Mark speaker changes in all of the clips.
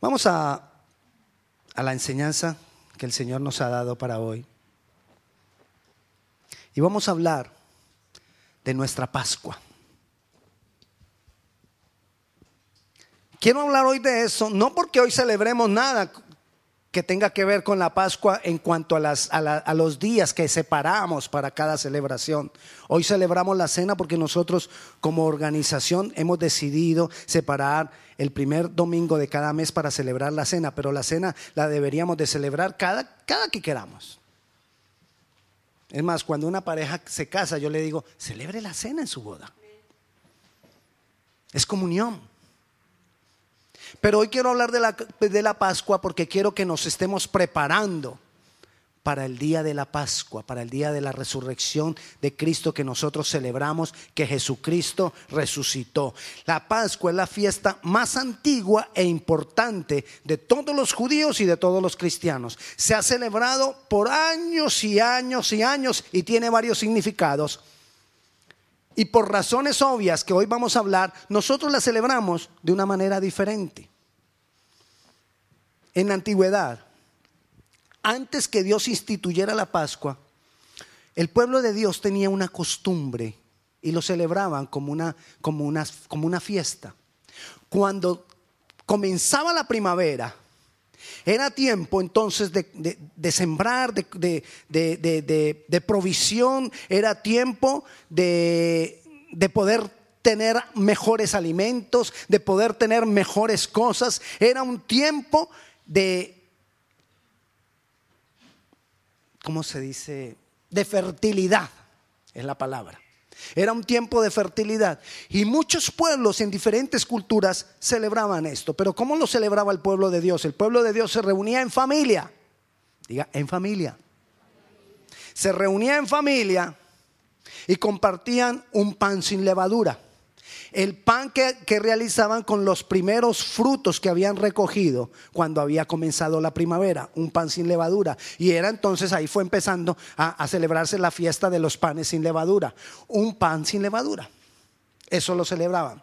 Speaker 1: Vamos a, a la enseñanza que el Señor nos ha dado para hoy. Y vamos a hablar de nuestra Pascua. Quiero hablar hoy de eso, no porque hoy celebremos nada que tenga que ver con la Pascua en cuanto a, los días que separamos para cada celebración. Hoy celebramos la cena porque nosotros como organización hemos decidido separar el primer domingo de cada mes para celebrar la cena, pero la cena la deberíamos de celebrar cada, cada que queramos. Es más, cuando una pareja se casa, yo le digo, celebre la cena en su boda. Es comunión. Pero hoy quiero hablar de la, de la, Pascua porque quiero que nos estemos preparando para el día de la Pascua, para el día de la resurrección de Cristo que nosotros celebramos, que Jesucristo resucitó. La Pascua es la fiesta más antigua e importante de todos los judíos y de todos los cristianos. Se ha celebrado por años y años y años y tiene varios significados. Y por razones obvias que hoy vamos a hablar, nosotros la celebramos de una manera diferente. En la antigüedad, antes que Dios instituyera la Pascua, el pueblo de Dios tenía una costumbre y lo celebraban como una, como una, como una fiesta. Cuando comenzaba la primavera, era tiempo entonces de, sembrar, de, de, provisión, era tiempo de, poder tener mejores alimentos, de poder tener mejores cosas. Era un tiempo de ¿cómo se dice? De fertilidad, es la palabra. Era un tiempo de fertilidad. Y muchos pueblos en diferentes culturas celebraban esto. Pero ¿cómo lo celebraba el pueblo de Dios? El pueblo de Dios se reunía en familia. Diga, en familia. Se reunía en familia y compartían un pan sin levadura el pan que, realizaban con los primeros frutos que habían recogido cuando había comenzado la primavera, un pan sin levadura. Y era entonces, ahí fue empezando a, celebrarse la fiesta de los panes sin levadura, un pan sin levadura. Eso lo celebraban.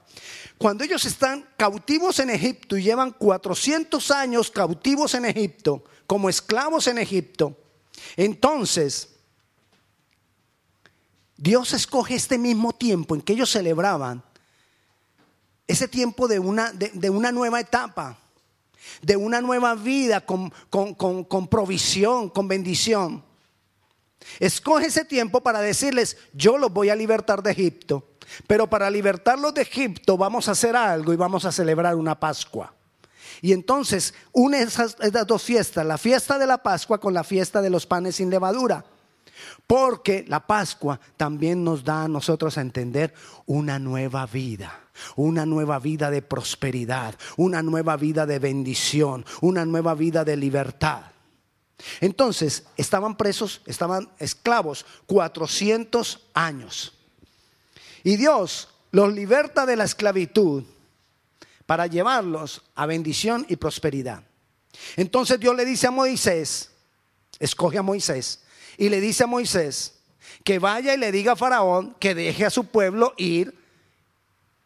Speaker 1: Cuando ellos están cautivos en Egipto y llevan 400 años cautivos en Egipto, como esclavos en Egipto, entonces Dios escoge este mismo tiempo en que ellos celebraban ese tiempo de una, de, una nueva etapa, de una nueva vida con, con, provisión, con bendición. Escoge ese tiempo para decirles, yo los voy a libertar de Egipto, pero para libertarlos de Egipto vamos a hacer algo y vamos a celebrar una Pascua. Y entonces une esas, esas dos fiestas, la fiesta de la Pascua con la fiesta de los panes sin levadura. Porque la Pascua también nos da a nosotros a entender una nueva vida una nueva vida de prosperidad, una nueva vida de bendición, una nueva vida de libertad. Entonces, estaban presos, estaban esclavos 400 años. Y Dios los liberta de la esclavitud para llevarlos a bendición y prosperidad. Entonces Dios le dice a Moisés, escoge a Moisés, y le dice a Moisés que vaya y le diga a Faraón que deje a su pueblo ir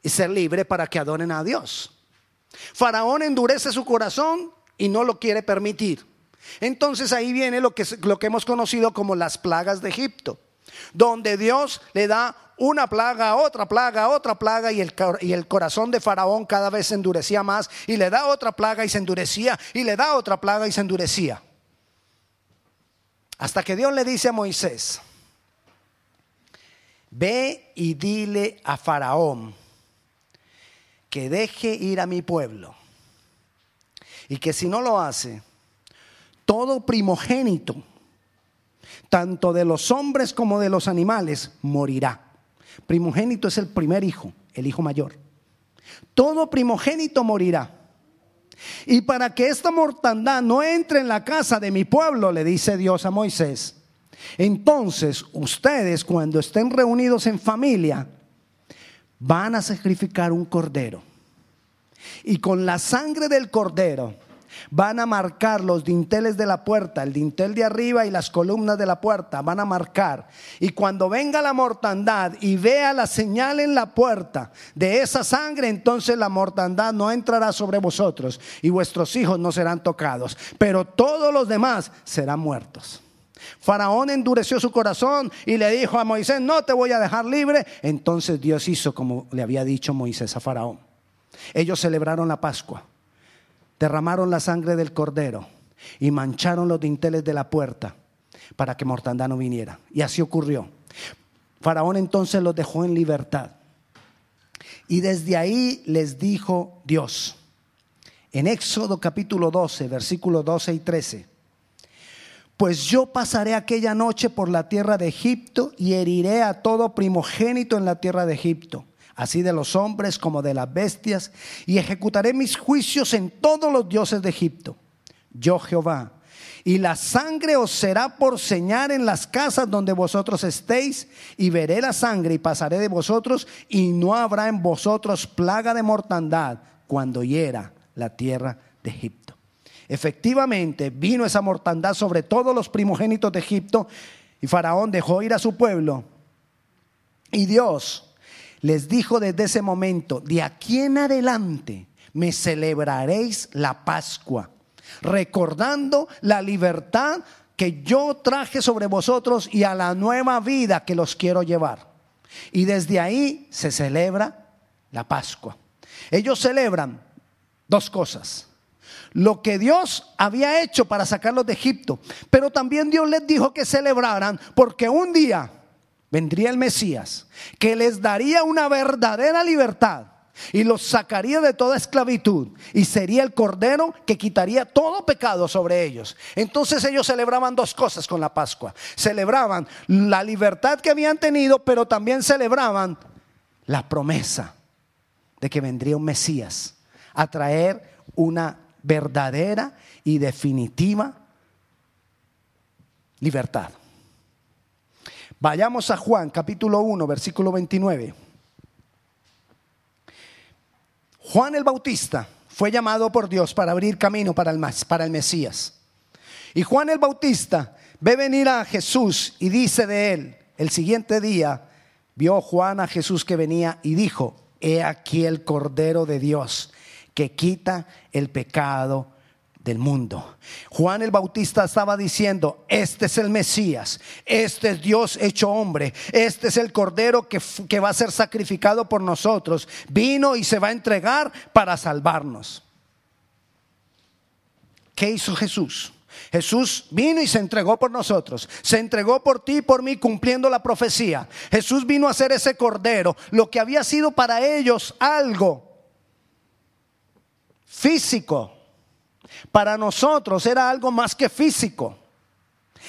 Speaker 1: y ser libre para que adoren a Dios. Faraón endurece su corazón y no lo quiere permitir. Entonces ahí viene lo que, hemos conocido como las plagas de Egipto, donde Dios le da una plaga, otra plaga, otra plaga y el, y el corazón de Faraón cada vez se endurecía más y le da otra plaga y se endurecía y le da otra plaga y se endurecía. Hasta que Dios le dice a Moisés, ve y dile a Faraón que deje ir a mi pueblo. Y que si no lo hace, todo primogénito, tanto de los hombres como de los animales, morirá. Primogénito es el primer hijo, el hijo mayor. Todo primogénito morirá. Y para que esta mortandad no entre en la casa de mi pueblo, le dice Dios a Moisés, entonces ustedes cuando estén reunidos en familia, van a sacrificar un cordero. Y con la sangre del cordero van a marcar los dinteles de la puerta, el dintel de arriba y las columnas de la puerta, van a marcar. Y cuando venga la mortandad y vea la señal en la puerta de esa sangre, entonces la mortandad no entrará sobre vosotros y vuestros hijos no serán tocados, pero todos los demás serán muertos. Faraón endureció su corazón y le dijo a Moisés, no te voy a dejar libre. Entonces Dios hizo como le había dicho Moisés a Faraón. Ellos celebraron la Pascua derramaron la sangre del cordero y mancharon los dinteles de la puerta para que mortandad no viniera. Y así ocurrió. Faraón entonces los dejó en libertad. Y desde ahí les dijo Dios, en Éxodo capítulo 12, versículos 12 y 13, pues yo pasaré aquella noche por la tierra de Egipto y heriré a todo primogénito en la tierra de Egipto así de los hombres como de las bestias, y ejecutaré mis juicios en todos los dioses de Egipto. Yo Jehová. Y la sangre os será por señal en las casas donde vosotros estéis, y veré la sangre y pasaré de vosotros, y no habrá en vosotros plaga de mortandad cuando hiera la tierra de Egipto. Efectivamente, vino esa mortandad sobre todos los primogénitos de Egipto, y Faraón dejó ir a su pueblo. Y Dios les dijo desde ese momento, de aquí en adelante me celebraréis la Pascua, recordando la libertad que yo traje sobre vosotros y a la nueva vida que los quiero llevar. Y desde ahí se celebra la Pascua. Ellos celebran dos cosas. Lo que Dios había hecho para sacarlos de Egipto, pero también Dios les dijo que celebraran porque un día vendría el Mesías, que les daría una verdadera libertad y los sacaría de toda esclavitud y sería el cordero que quitaría todo pecado sobre ellos. Entonces ellos celebraban dos cosas con la Pascua. Celebraban la libertad que habían tenido, pero también celebraban la promesa de que vendría un Mesías a traer una verdadera y definitiva libertad. Vayamos a Juan capítulo 1, versículo 29. Juan el Bautista fue llamado por Dios para abrir camino para el, para el Mesías. Y Juan el Bautista ve venir a Jesús y dice de él, el siguiente día vio Juan a Jesús que venía y dijo, he aquí el Cordero de Dios que quita el pecado del mundo. Juan el Bautista estaba diciendo, este es el Mesías, este es Dios hecho hombre, este es el Cordero que, que, va a ser sacrificado por nosotros, vino y se va a entregar para salvarnos. ¿Qué hizo Jesús? Jesús vino y se entregó por nosotros. Se entregó por ti y por mí cumpliendo la profecía. Jesús vino a ser ese cordero, lo que había sido para ellos algo físico, para nosotros era algo más que físico.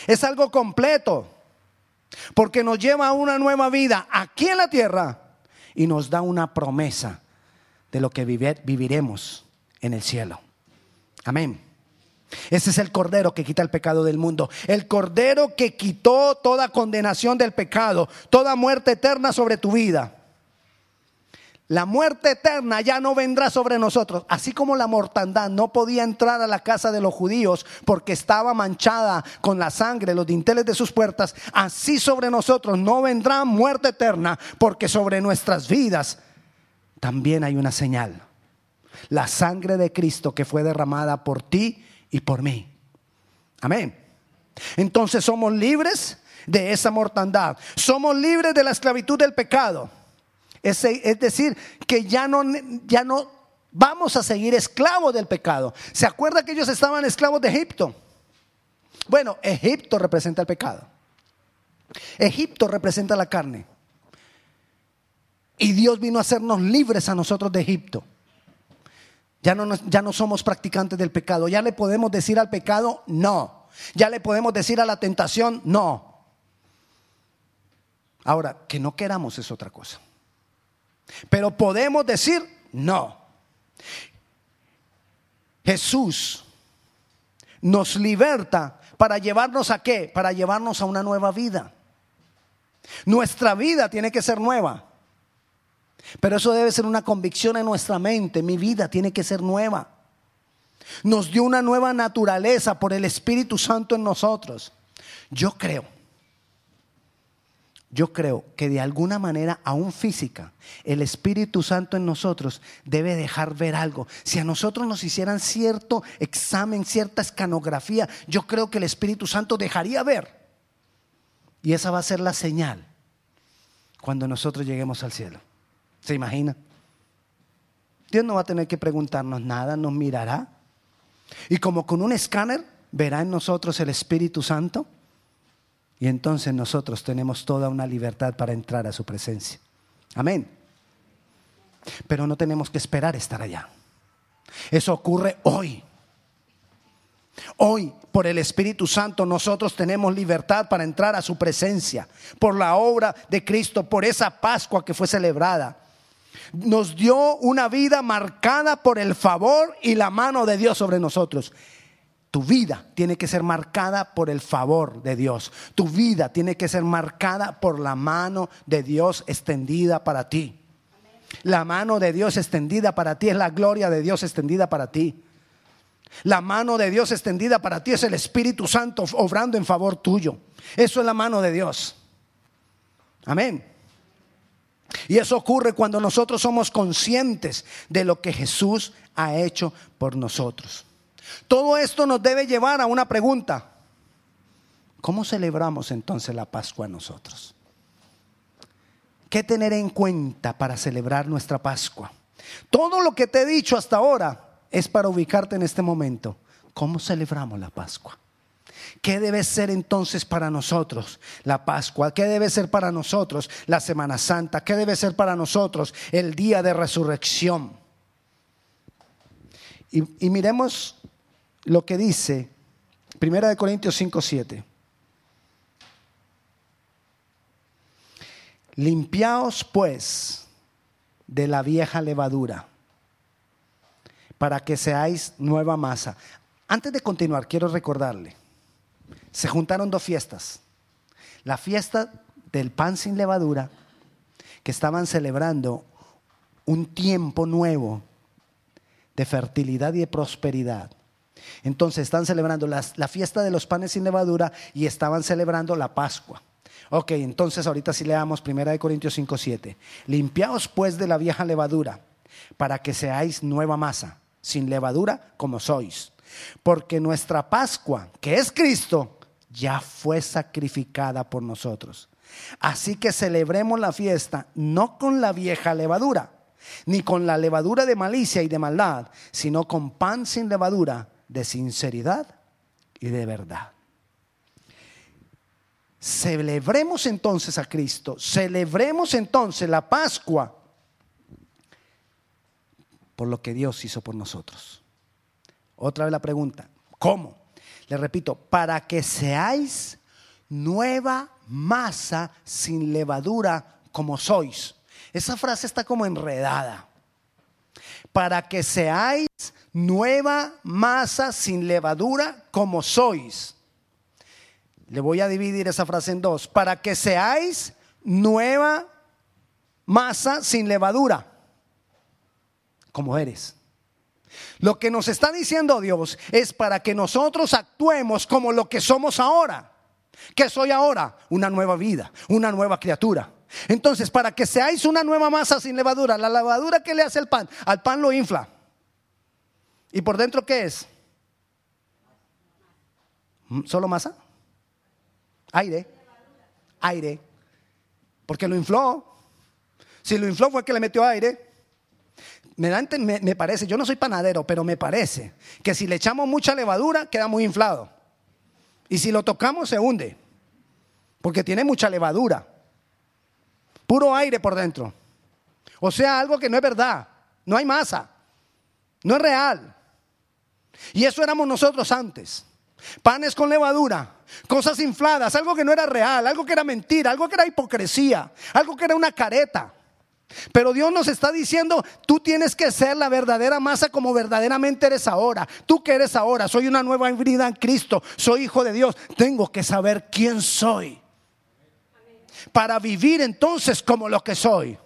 Speaker 1: Es algo completo. Porque nos lleva a una nueva vida aquí en la tierra y nos da una promesa de lo que viviremos en el cielo. Amén. Ese es el cordero que quita el pecado del mundo. El cordero que quitó toda condenación del pecado, toda muerte eterna sobre tu vida. La muerte eterna ya no vendrá sobre nosotros. Así como la mortandad no podía entrar a la casa de los judíos porque estaba manchada con la sangre, los dinteles de sus puertas, así sobre nosotros no vendrá muerte eterna porque sobre nuestras vidas también hay una señal. La sangre de Cristo que fue derramada por ti y por mí. Amén. Entonces somos libres de esa mortandad. Somos libres de la esclavitud del pecado. Es, decir, que ya no, ya no vamos a seguir esclavos del pecado. ¿Se acuerda que ellos estaban esclavos de Egipto? Bueno, Egipto representa el pecado. Egipto representa la carne. Y Dios vino a hacernos libres a nosotros de Egipto. Ya no, ya no somos practicantes del pecado. Ya le podemos decir al pecado no. Ya le podemos decir a la tentación no. Ahora, que no queramos es otra cosa. Pero podemos decir no. Jesús nos liberta para llevarnos a qué? Para llevarnos a una nueva vida. Nuestra vida tiene que ser nueva. Pero eso debe ser una convicción en nuestra mente. Mi vida tiene que ser nueva. Nos dio una nueva naturaleza por el Espíritu Santo en nosotros. Yo creo, yo creo que de alguna manera, aún física, el Espíritu Santo en nosotros debe dejar ver algo. Si a nosotros nos hicieran cierto examen, cierta escanografía, yo creo que el Espíritu Santo dejaría ver. Y esa va a ser la señal cuando nosotros lleguemos al cielo. ¿Se imagina? Dios no va a tener que preguntarnos nada, nos mirará. Y como con un escáner, verá en nosotros el Espíritu Santo. Y entonces nosotros tenemos toda una libertad para entrar a su presencia. Amén. Pero no tenemos que esperar estar allá. Eso ocurre hoy. Hoy, por el Espíritu Santo, nosotros tenemos libertad para entrar a su presencia, por la obra de Cristo, por esa Pascua que fue celebrada nos dio una vida marcada por el favor y la mano de Dios sobre nosotros. Tu vida tiene que ser marcada por el favor de Dios. Tu vida tiene que ser marcada por la mano de Dios extendida para ti. La mano de Dios extendida para ti es la gloria de Dios extendida para ti. La mano de Dios extendida para ti es el Espíritu Santo obrando en favor tuyo. Eso es la mano de Dios. Amén. Y eso ocurre cuando nosotros somos conscientes de lo que Jesús ha hecho por nosotros. Todo esto nos debe llevar a una pregunta. ¿Cómo celebramos entonces la Pascua nosotros? ¿Qué tener en cuenta para celebrar nuestra Pascua? Todo lo que te he dicho hasta ahora es para ubicarte en este momento. ¿Cómo celebramos la Pascua? ¿Qué debe ser entonces para nosotros la Pascua? ¿Qué debe ser para nosotros la Semana Santa? ¿Qué debe ser para nosotros el día de resurrección? Y, miremos lo que dice Primera de Corintios 5, 7. Limpiaos pues de la vieja levadura para que seáis nueva masa. Antes de continuar, quiero recordarle se juntaron dos fiestas. La fiesta del pan sin levadura, que estaban celebrando un tiempo nuevo de fertilidad y de prosperidad. Entonces están celebrando la, fiesta de los panes sin levadura y estaban celebrando la Pascua. Ok, entonces ahorita sí leamos 1 Corintios 5, 7. Limpiaos pues de la vieja levadura, para que seáis nueva masa, sin levadura como sois. Porque nuestra Pascua, que es Cristo, ya fue sacrificada por nosotros. Así que celebremos la fiesta no con la vieja levadura, ni con la levadura de malicia y de maldad, sino con pan sin levadura de sinceridad y de verdad. Celebremos entonces a Cristo, celebremos entonces la Pascua por lo que Dios hizo por nosotros. Otra vez la pregunta, ¿cómo? Le repito, para que seáis nueva masa sin levadura como sois. Esa frase está como enredada. Para que seáis nueva masa sin levadura como sois. Le voy a dividir esa frase en dos. Para que seáis nueva masa sin levadura como eres. Lo que nos está diciendo Dios es para que nosotros actuemos como lo que somos ahora. ¿Qué soy ahora? Una nueva vida, una nueva criatura. Entonces, para que seáis una nueva masa sin levadura, la levadura que le hace el pan, al pan lo infla. ¿Y por dentro qué es? ¿Solo masa? Aire. Aire. Porque lo infló. Si lo infló fue que le metió aire me, me, parece, yo no soy panadero, pero me parece que si le echamos mucha levadura queda muy inflado. Y si lo tocamos se hunde, porque tiene mucha levadura. Puro aire por dentro. O sea, algo que no es verdad, no hay masa, no es real. Y eso éramos nosotros antes. Panes con levadura, cosas infladas, algo que no era real, algo que era mentira, algo que era hipocresía, algo que era una careta. Pero Dios nos está diciendo, tú tienes que ser la verdadera masa como verdaderamente eres ahora. Tú que eres ahora, soy una nueva vida en Cristo, soy hijo de Dios, tengo que saber quién soy. Para vivir entonces como lo que soy.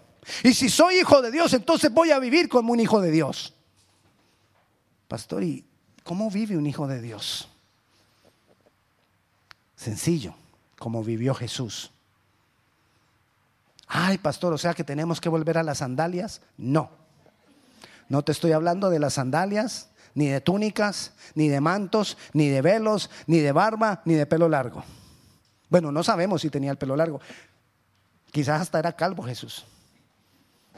Speaker 1: Y si soy hijo de Dios, entonces voy a vivir como un hijo de Dios. Pastor, ¿y, ¿Cómo vive un hijo de Dios? Sencillo, como vivió Jesús. Ay, pastor, o sea que tenemos que volver a las sandalias. No, no te estoy hablando de las sandalias, ni de túnicas, ni de mantos, ni de velos, ni de barba, ni de pelo largo. Bueno, no sabemos si tenía el pelo largo. Quizás hasta era calvo Jesús.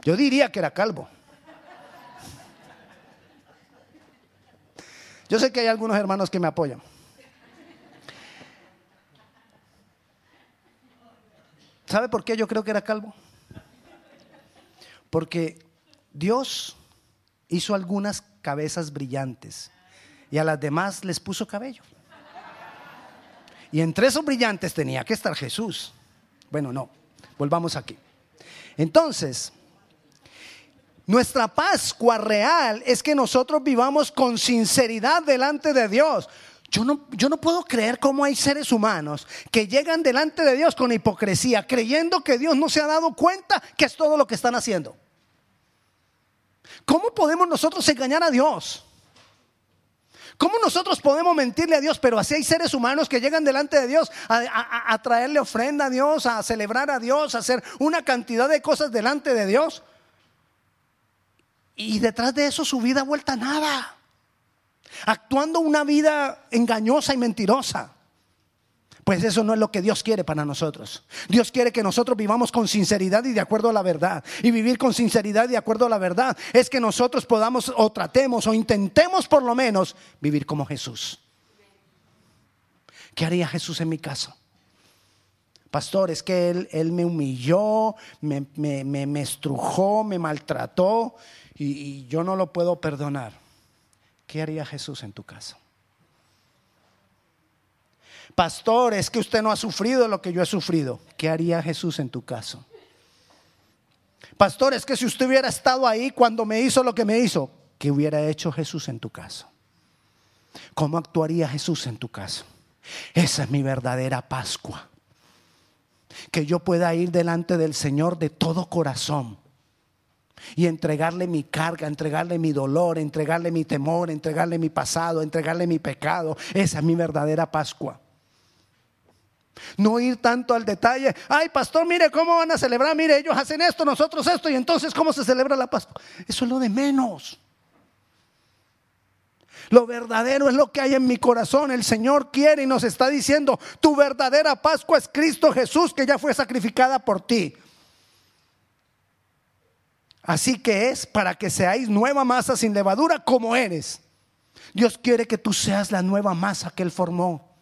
Speaker 1: Yo diría que era calvo. Yo sé que hay algunos hermanos que me apoyan. ¿Sabe por qué yo creo que era calvo? Porque Dios hizo algunas cabezas brillantes y a las demás les puso cabello. Y entre esos brillantes tenía que estar Jesús. Bueno, no, volvamos aquí. Entonces, nuestra Pascua real es que nosotros vivamos con sinceridad delante de Dios. Yo no, yo no puedo creer cómo hay seres humanos que llegan delante de Dios con hipocresía, creyendo que Dios no se ha dado cuenta que es todo lo que están haciendo. ¿Cómo podemos nosotros engañar a Dios? ¿Cómo nosotros podemos mentirle a Dios? Pero así hay seres humanos que llegan delante de Dios a, a, traerle ofrenda a Dios, a celebrar a Dios, a hacer una cantidad de cosas delante de Dios. Y detrás de eso su vida vuelta a nada. Actuando una vida engañosa y mentirosa. Pues eso no es lo que Dios quiere para nosotros. Dios quiere que nosotros vivamos con sinceridad y de acuerdo a la verdad. Y vivir con sinceridad y de acuerdo a la verdad es que nosotros podamos o tratemos o intentemos por lo menos vivir como Jesús. ¿Qué haría Jesús en mi caso? Pastor, es que Él, él me humilló, me, me, me estrujó, me maltrató y, yo no lo puedo perdonar, ¿qué haría Jesús en tu caso? Pastor, es que usted no ha sufrido lo que yo he sufrido. ¿Qué haría Jesús en tu caso? Pastor, es que si usted hubiera estado ahí cuando me hizo lo que me hizo, ¿qué hubiera hecho Jesús en tu caso? ¿Cómo actuaría Jesús en tu caso? Esa es mi verdadera Pascua. Que yo pueda ir delante del Señor de todo corazón y entregarle mi carga, entregarle mi dolor, entregarle mi temor, entregarle mi pasado, entregarle mi pecado. Esa es mi verdadera Pascua. No ir tanto al detalle. Ay, pastor, mire cómo van a celebrar. Mire, ellos hacen esto, nosotros esto. Y entonces, ¿cómo se celebra la Pascua? Eso es lo de menos. Lo verdadero es lo que hay en mi corazón. El Señor quiere y nos está diciendo, tu verdadera Pascua es Cristo Jesús que ya fue sacrificada por ti. Así que es para que seáis nueva masa sin levadura como eres. Dios quiere que tú seas la nueva masa que Él formó.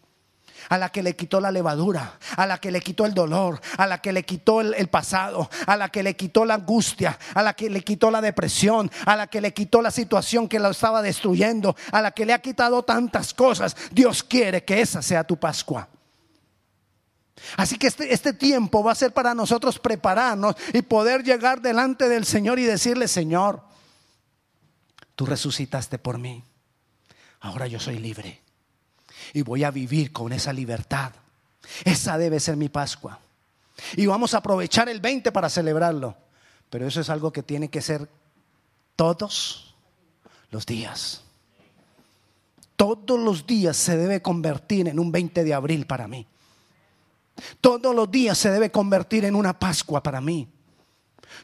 Speaker 1: A la que le quitó la levadura, a la que le quitó el dolor, a la que le quitó el, pasado, a la que le quitó la angustia, a la que le quitó la depresión, a la que le quitó la situación que lo estaba destruyendo, a la que le ha quitado tantas cosas. Dios quiere que esa sea tu Pascua. Así que este, este, tiempo va a ser para nosotros prepararnos y poder llegar delante del Señor y decirle, Señor, tú resucitaste por mí. Ahora yo soy libre y voy a vivir con esa libertad. Esa debe ser mi Pascua. Y vamos a aprovechar el 20 para celebrarlo. Pero eso es algo que tiene que ser todos los días. Todos los días se debe convertir en un 20 de abril para mí. Todos los días se debe convertir en una Pascua para mí.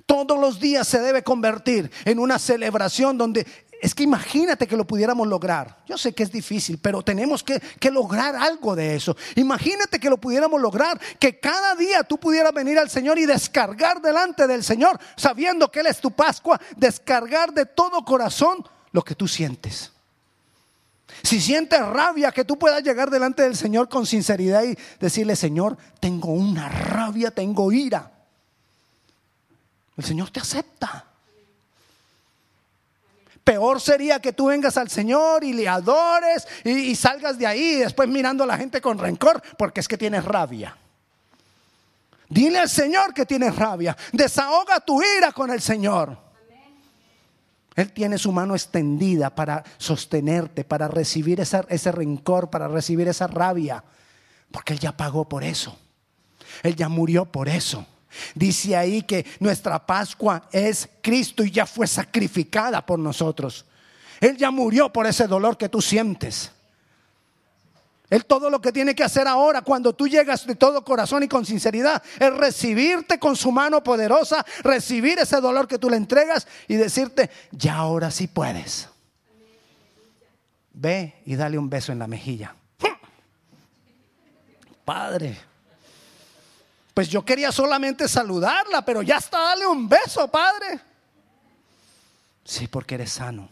Speaker 1: Todos los días se debe convertir en una celebración donde es que imagínate que lo pudiéramos lograr. Yo sé que es difícil, pero tenemos que, que, lograr algo de eso. Imagínate que lo pudiéramos lograr, que cada día tú pudieras venir al Señor y descargar delante del Señor, sabiendo que Él es tu Pascua, descargar de todo corazón lo que tú sientes. Si sientes rabia, que tú puedas llegar delante del Señor con sinceridad y decirle, Señor, tengo una rabia, tengo ira. El Señor te acepta. Peor sería que tú vengas al Señor y le adores y, salgas de ahí después mirando a la gente con rencor porque es que tienes rabia. Dile al Señor que tienes rabia. Desahoga tu ira con el Señor. Él tiene su mano extendida para sostenerte, para recibir ese rencor, para recibir esa rabia. Porque Él ya pagó por eso. Él ya murió por eso. Dice ahí que nuestra Pascua es Cristo y ya fue sacrificada por nosotros. Él ya murió por ese dolor que tú sientes. Él todo lo que tiene que hacer ahora, cuando tú llegas de todo corazón y con sinceridad, es recibirte con su mano poderosa, recibir ese dolor que tú le entregas y decirte, ya ahora sí puedes. Ve y dale un beso en la mejilla. Padre, pues yo quería solamente saludarla, pero ya está, dale un beso, Padre. Sí, porque eres sano.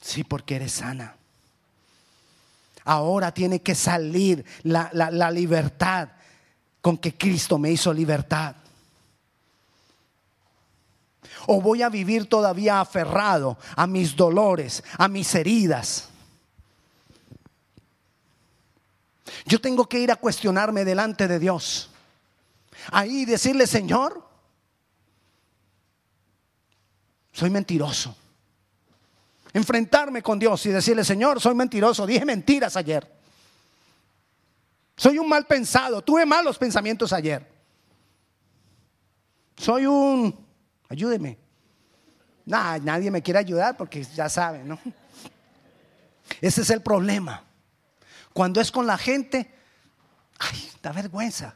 Speaker 1: Sí, porque eres sana. Ahora tiene que salir la, la libertad con que Cristo me hizo libertad. O voy a vivir todavía aferrado a mis dolores, a mis heridas. Yo tengo que ir a cuestionarme delante de Dios. Ahí decirle, Señor, soy mentiroso. Enfrentarme con Dios y decirle, Señor, soy mentiroso, dije mentiras ayer. Soy un mal pensado, tuve malos pensamientos ayer. Soy un, ayúdeme. Nah, nadie me quiere ayudar porque ya saben, ¿no? Ese es el problema. Cuando es con la gente, ay, da vergüenza.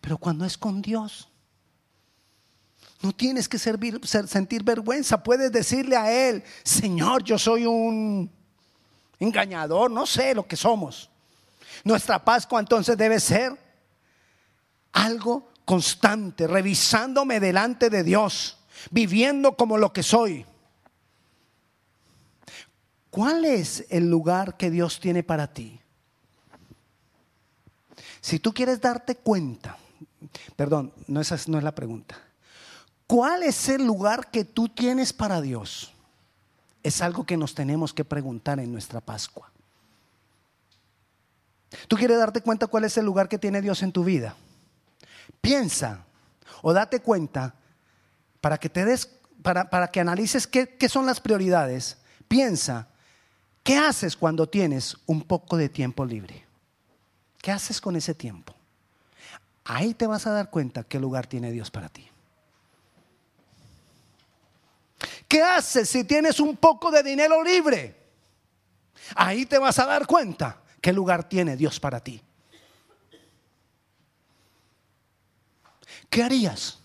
Speaker 1: Pero cuando es con Dios, no tienes que sentir vergüenza. Puedes decirle a Él, Señor, yo soy un engañador, no sé lo que somos. Nuestra Pascua entonces debe ser algo constante, revisándome delante de Dios, viviendo como lo que soy. ¿Cuál es el lugar que Dios tiene para ti? Si tú quieres darte cuenta, perdón, no esa no es la pregunta. ¿Cuál es el lugar que tú tienes para Dios? Es algo que nos tenemos que preguntar en nuestra Pascua. ¿Tú quieres darte cuenta cuál es el lugar que tiene Dios en tu vida? Piensa o date cuenta para que te des, para, para que analices qué, qué son las prioridades. Piensa, ¿qué haces cuando tienes un poco de tiempo libre? ¿Qué haces con ese tiempo? Ahí te vas a dar cuenta qué lugar tiene Dios para ti. ¿Qué haces si tienes un poco de dinero libre? Ahí te vas a dar cuenta qué lugar tiene Dios para ti. ¿Qué harías?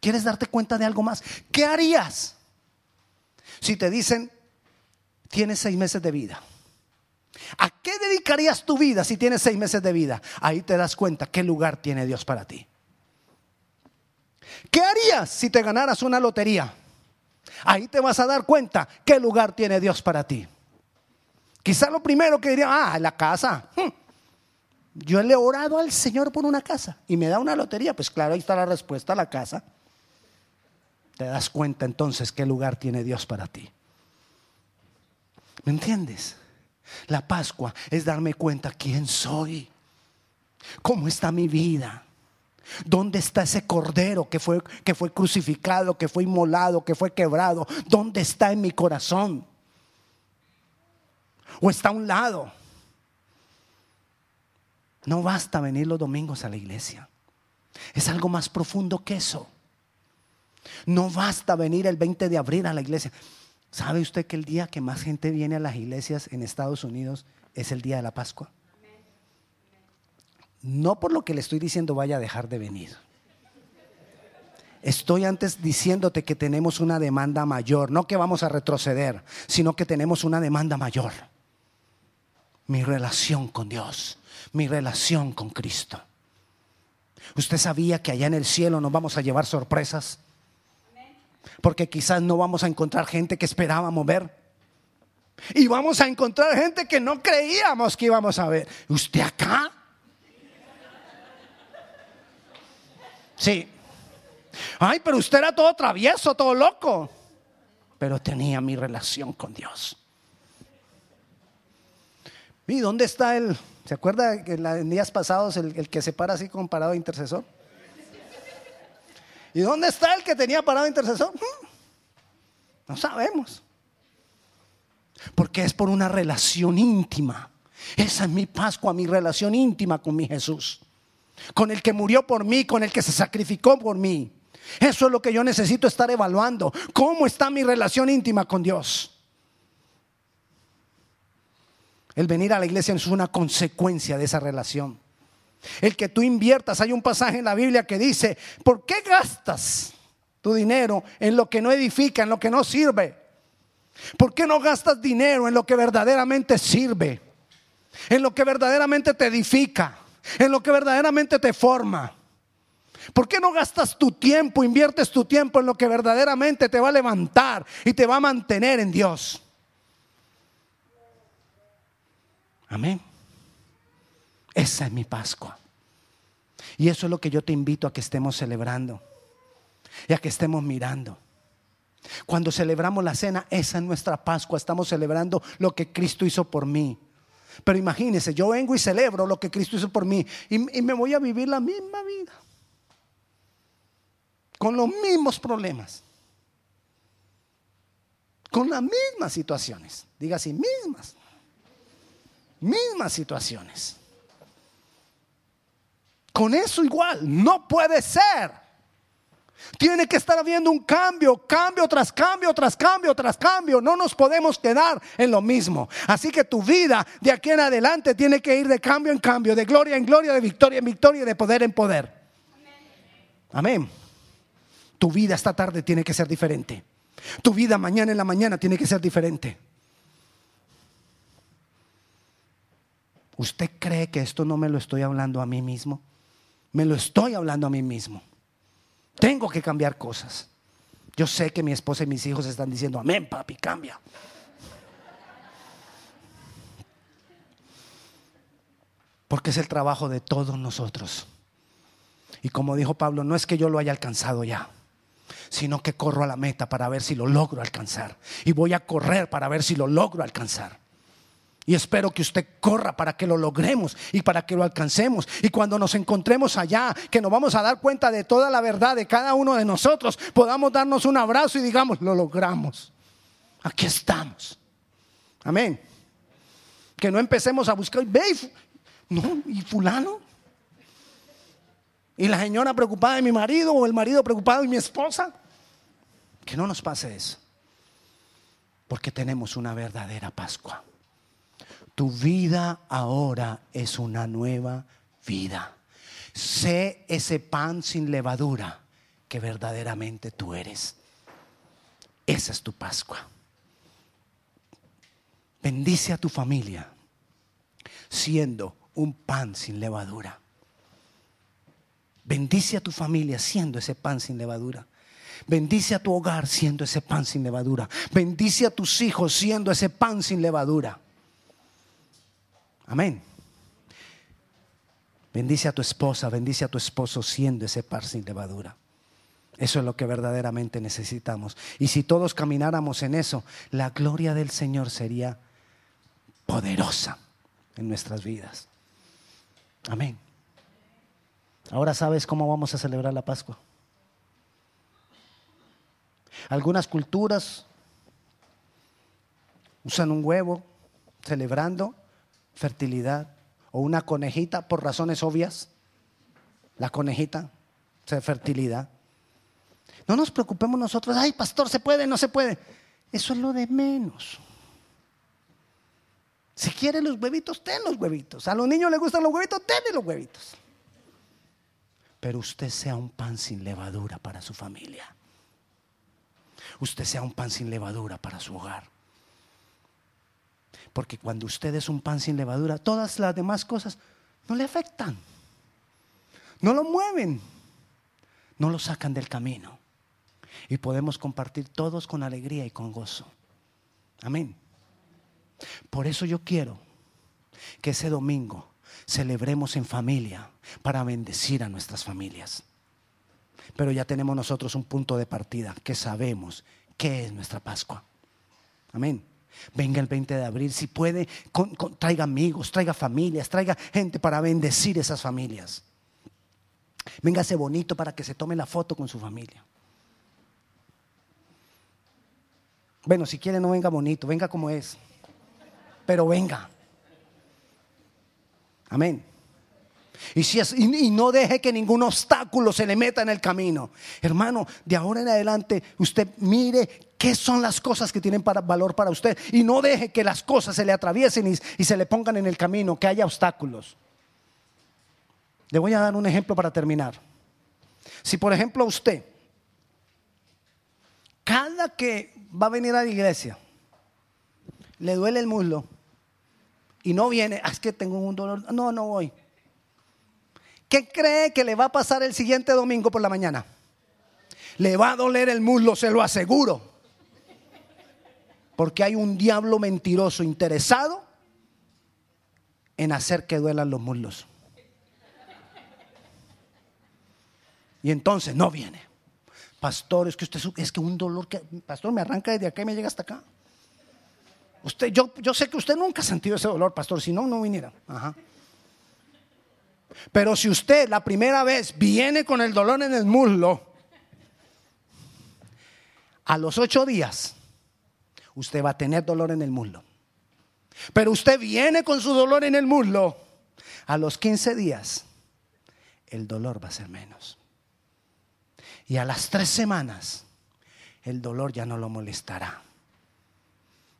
Speaker 1: ¿Quieres darte cuenta de algo más? ¿Qué harías si te dicen, tienes seis meses de vida? ¿A qué dedicarías tu vida si tienes seis meses de vida? Ahí te das cuenta qué lugar tiene Dios para ti. ¿Qué harías si te ganaras una lotería? Ahí te vas a dar cuenta qué lugar tiene Dios para ti. Quizá lo primero que diría, ah, la casa. Hmm. Yo le he orado al Señor por una casa y me da una lotería. Pues claro, ahí está la respuesta, la casa. Te das cuenta entonces qué lugar tiene Dios para ti. ¿Me entiendes? La Pascua es darme cuenta quién soy, cómo está mi vida, ¿Dónde está ese cordero que fue, que fue crucificado, que fue inmolado, que fue quebrado? ¿Dónde está en mi corazón? ¿O está a un lado? No basta venir los domingos a la iglesia. Es algo más profundo que eso. No basta venir el 20 de abril a la iglesia. ¿Sabe usted que el día que más gente viene a las iglesias en Estados Unidos es el día de la Pascua? No por lo que le estoy diciendo vaya a dejar de venir. Estoy antes diciéndote que tenemos una demanda mayor, no que vamos a retroceder, sino que tenemos una demanda mayor. Mi relación con Dios, mi relación con Cristo. ¿Usted sabía que allá en el cielo nos vamos a llevar sorpresas? Porque quizás no vamos a encontrar gente que esperábamos ver. Y vamos a encontrar gente que no creíamos que íbamos a ver. ¿Usted acá? Sí. Ay, pero usted era todo travieso, todo loco. Pero tenía mi relación con Dios. ¿Y dónde está el? ¿Se acuerda que en días pasados el, que se para así con parado de intercesor? ¿Y dónde está el que tenía parado de intercesor? Hmm. No sabemos. Porque es por una relación íntima. Esa es mi Pascua, mi relación íntima con mi Jesús con el que murió por mí, con el que se sacrificó por mí. Eso es lo que yo necesito estar evaluando. ¿Cómo está mi relación íntima con Dios? El venir a la iglesia es una consecuencia de esa relación. El que tú inviertas, hay un pasaje en la Biblia que dice, ¿por qué gastas tu dinero en lo que no edifica, en lo que no sirve? ¿Por qué no gastas dinero en lo que verdaderamente sirve? En lo que verdaderamente te edifica, en lo que verdaderamente te forma. ¿Por qué no gastas tu tiempo, inviertes tu tiempo en lo que verdaderamente te va a levantar y te va a mantener en Dios? Amén. Esa es mi Pascua. Y eso es lo que yo te invito a que estemos celebrando y a que estemos mirando. Cuando celebramos la cena, esa es nuestra Pascua. Estamos celebrando lo que Cristo hizo por mí. Pero imagínense, yo vengo y celebro lo que Cristo hizo por mí y, y me voy a vivir la misma vida. Con los mismos problemas. Con las mismas situaciones. Diga así, mismas. Mismas situaciones. Con eso igual, no puede ser. Tiene que estar habiendo un cambio, cambio tras cambio, tras cambio, tras cambio. No nos podemos quedar en lo mismo. Así que tu vida de aquí en adelante tiene que ir de cambio en cambio, de gloria en gloria, de victoria en victoria, de poder en poder. Amén. Tu vida esta tarde tiene que ser diferente. Tu vida mañana en la mañana tiene que ser diferente. ¿Usted cree que esto no me lo estoy hablando a mí mismo? Me lo estoy hablando a mí mismo. Tengo que cambiar cosas. Yo sé que mi esposa y mis hijos están diciendo, amén, papi, cambia. Porque es el trabajo de todos nosotros. Y como dijo Pablo, no es que yo lo haya alcanzado ya, sino que corro a la meta para ver si lo logro alcanzar. Y voy a correr para ver si lo logro alcanzar. Y espero que usted corra para que lo logremos y para que lo alcancemos. Y cuando nos encontremos allá, que nos vamos a dar cuenta de toda la verdad de cada uno de nosotros, podamos darnos un abrazo y digamos, lo logramos. Aquí estamos. Amén. Que no empecemos a buscar, ve, no, y fulano. Y la señora preocupada de mi marido o el marido preocupado de mi esposa. Que no nos pase eso. Porque tenemos una verdadera Pascua. Tu vida ahora es una nueva vida. Sé ese pan sin levadura que verdaderamente tú eres. Esa es tu Pascua. Bendice a tu familia siendo un pan sin levadura. Bendice a tu familia siendo ese pan sin levadura. Bendice a tu hogar siendo ese pan sin levadura. Bendice a tus hijos siendo ese pan sin levadura. Amén. Bendice a tu esposa, bendice a tu esposo siendo ese par sin levadura. Eso es lo que verdaderamente necesitamos. Y si todos camináramos en eso, la gloria del Señor sería poderosa en nuestras vidas. Amén. Ahora sabes cómo vamos a celebrar la Pascua. Algunas culturas usan un huevo celebrando fertilidad o una conejita por razones obvias. La conejita, de fertilidad. No nos preocupemos nosotros, ay pastor, se puede, no se puede. Eso es lo de menos. Si quiere los huevitos, ten los huevitos. A los niños les gustan los huevitos, ten los huevitos. Pero usted sea un pan sin levadura para su familia. Usted sea un pan sin levadura para su hogar. Porque cuando usted es un pan sin levadura, todas las demás cosas no le afectan. No lo mueven. No lo sacan del camino. Y podemos compartir todos con alegría y con gozo. Amén. Por eso yo quiero que ese domingo celebremos en familia para bendecir a nuestras familias. Pero ya tenemos nosotros un punto de partida que sabemos qué es nuestra Pascua. Amén. Venga el 20 de abril, si puede, traiga amigos, traiga familias, traiga gente para bendecir esas familias. Véngase bonito para que se tome la foto con su familia. Bueno, si quiere no venga bonito, venga como es. Pero venga. Amén. Y, si es, y, no deje que ningún obstáculo se le meta en el camino. Hermano, de ahora en adelante usted mire qué son las cosas que tienen para, valor para usted. Y no deje que las cosas se le atraviesen y, y se le pongan en el camino, que haya obstáculos. Le voy a dar un ejemplo para terminar. Si por ejemplo usted, cada que va a venir a la iglesia, le duele el muslo y no viene, ah, es que tengo un dolor, no, no voy. ¿Qué cree que le va a pasar el siguiente domingo por la mañana? Le va a doler el muslo, se lo aseguro. Porque hay un diablo mentiroso interesado en hacer que duelan los muslos. Y entonces no viene. Pastor, es que usted es que un dolor que pastor me arranca desde acá y me llega hasta acá. Usted, yo, yo sé que usted nunca ha sentido ese dolor, pastor, si no, no viniera. Pero si usted la primera vez viene con el dolor en el muslo, a los ocho días, usted va a tener dolor en el muslo. Pero usted viene con su dolor en el muslo, a los 15 días, el dolor va a ser menos. Y a las tres semanas, el dolor ya no lo molestará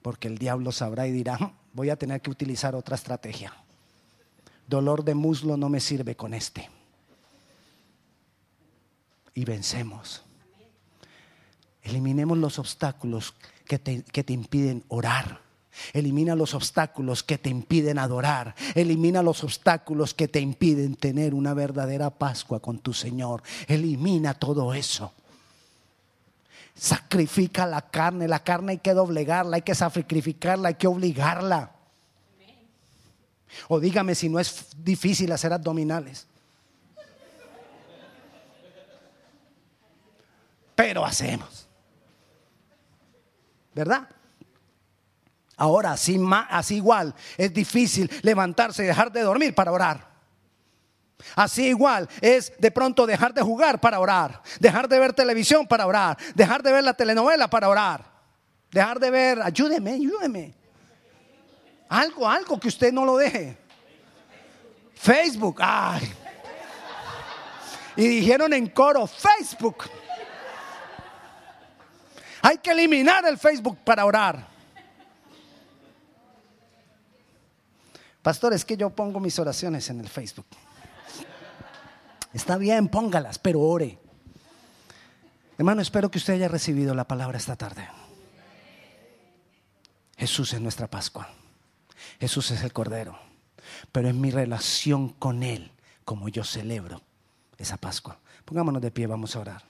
Speaker 1: porque el diablo sabrá y dirá, hm, voy a tener que utilizar otra estrategia. Dolor de muslo no me sirve con este. Y vencemos. Eliminemos los obstáculos que te, que te impiden orar. Elimina los obstáculos que te impiden adorar. Elimina los obstáculos que te impiden tener una verdadera Pascua con tu Señor. Elimina todo eso sacrifica la carne. La carne hay que doblegarla, hay que sacrificarla, hay que obligarla. O dígame si no es difícil hacer abdominales. Pero hacemos. ¿Verdad? Ahora, así, igual, es difícil levantarse y dejar de dormir para orar. Así igual es de pronto dejar de jugar para orar, dejar de ver televisión para orar, dejar de ver la telenovela para orar, dejar de ver, ayúdeme, ayúdeme. Algo, algo que usted no lo deje. Facebook, ay. Y dijeron en coro, Facebook. Hay que eliminar el Facebook para orar. Pastor, es que yo pongo mis oraciones en el Facebook. Está bien, póngalas, pero ore. Hermano, espero que usted haya recibido la palabra esta tarde. Jesús es nuestra Pascua. Jesús es el Cordero. Pero es mi relación con Él como yo celebro esa Pascua. Pongámonos de pie, vamos a orar.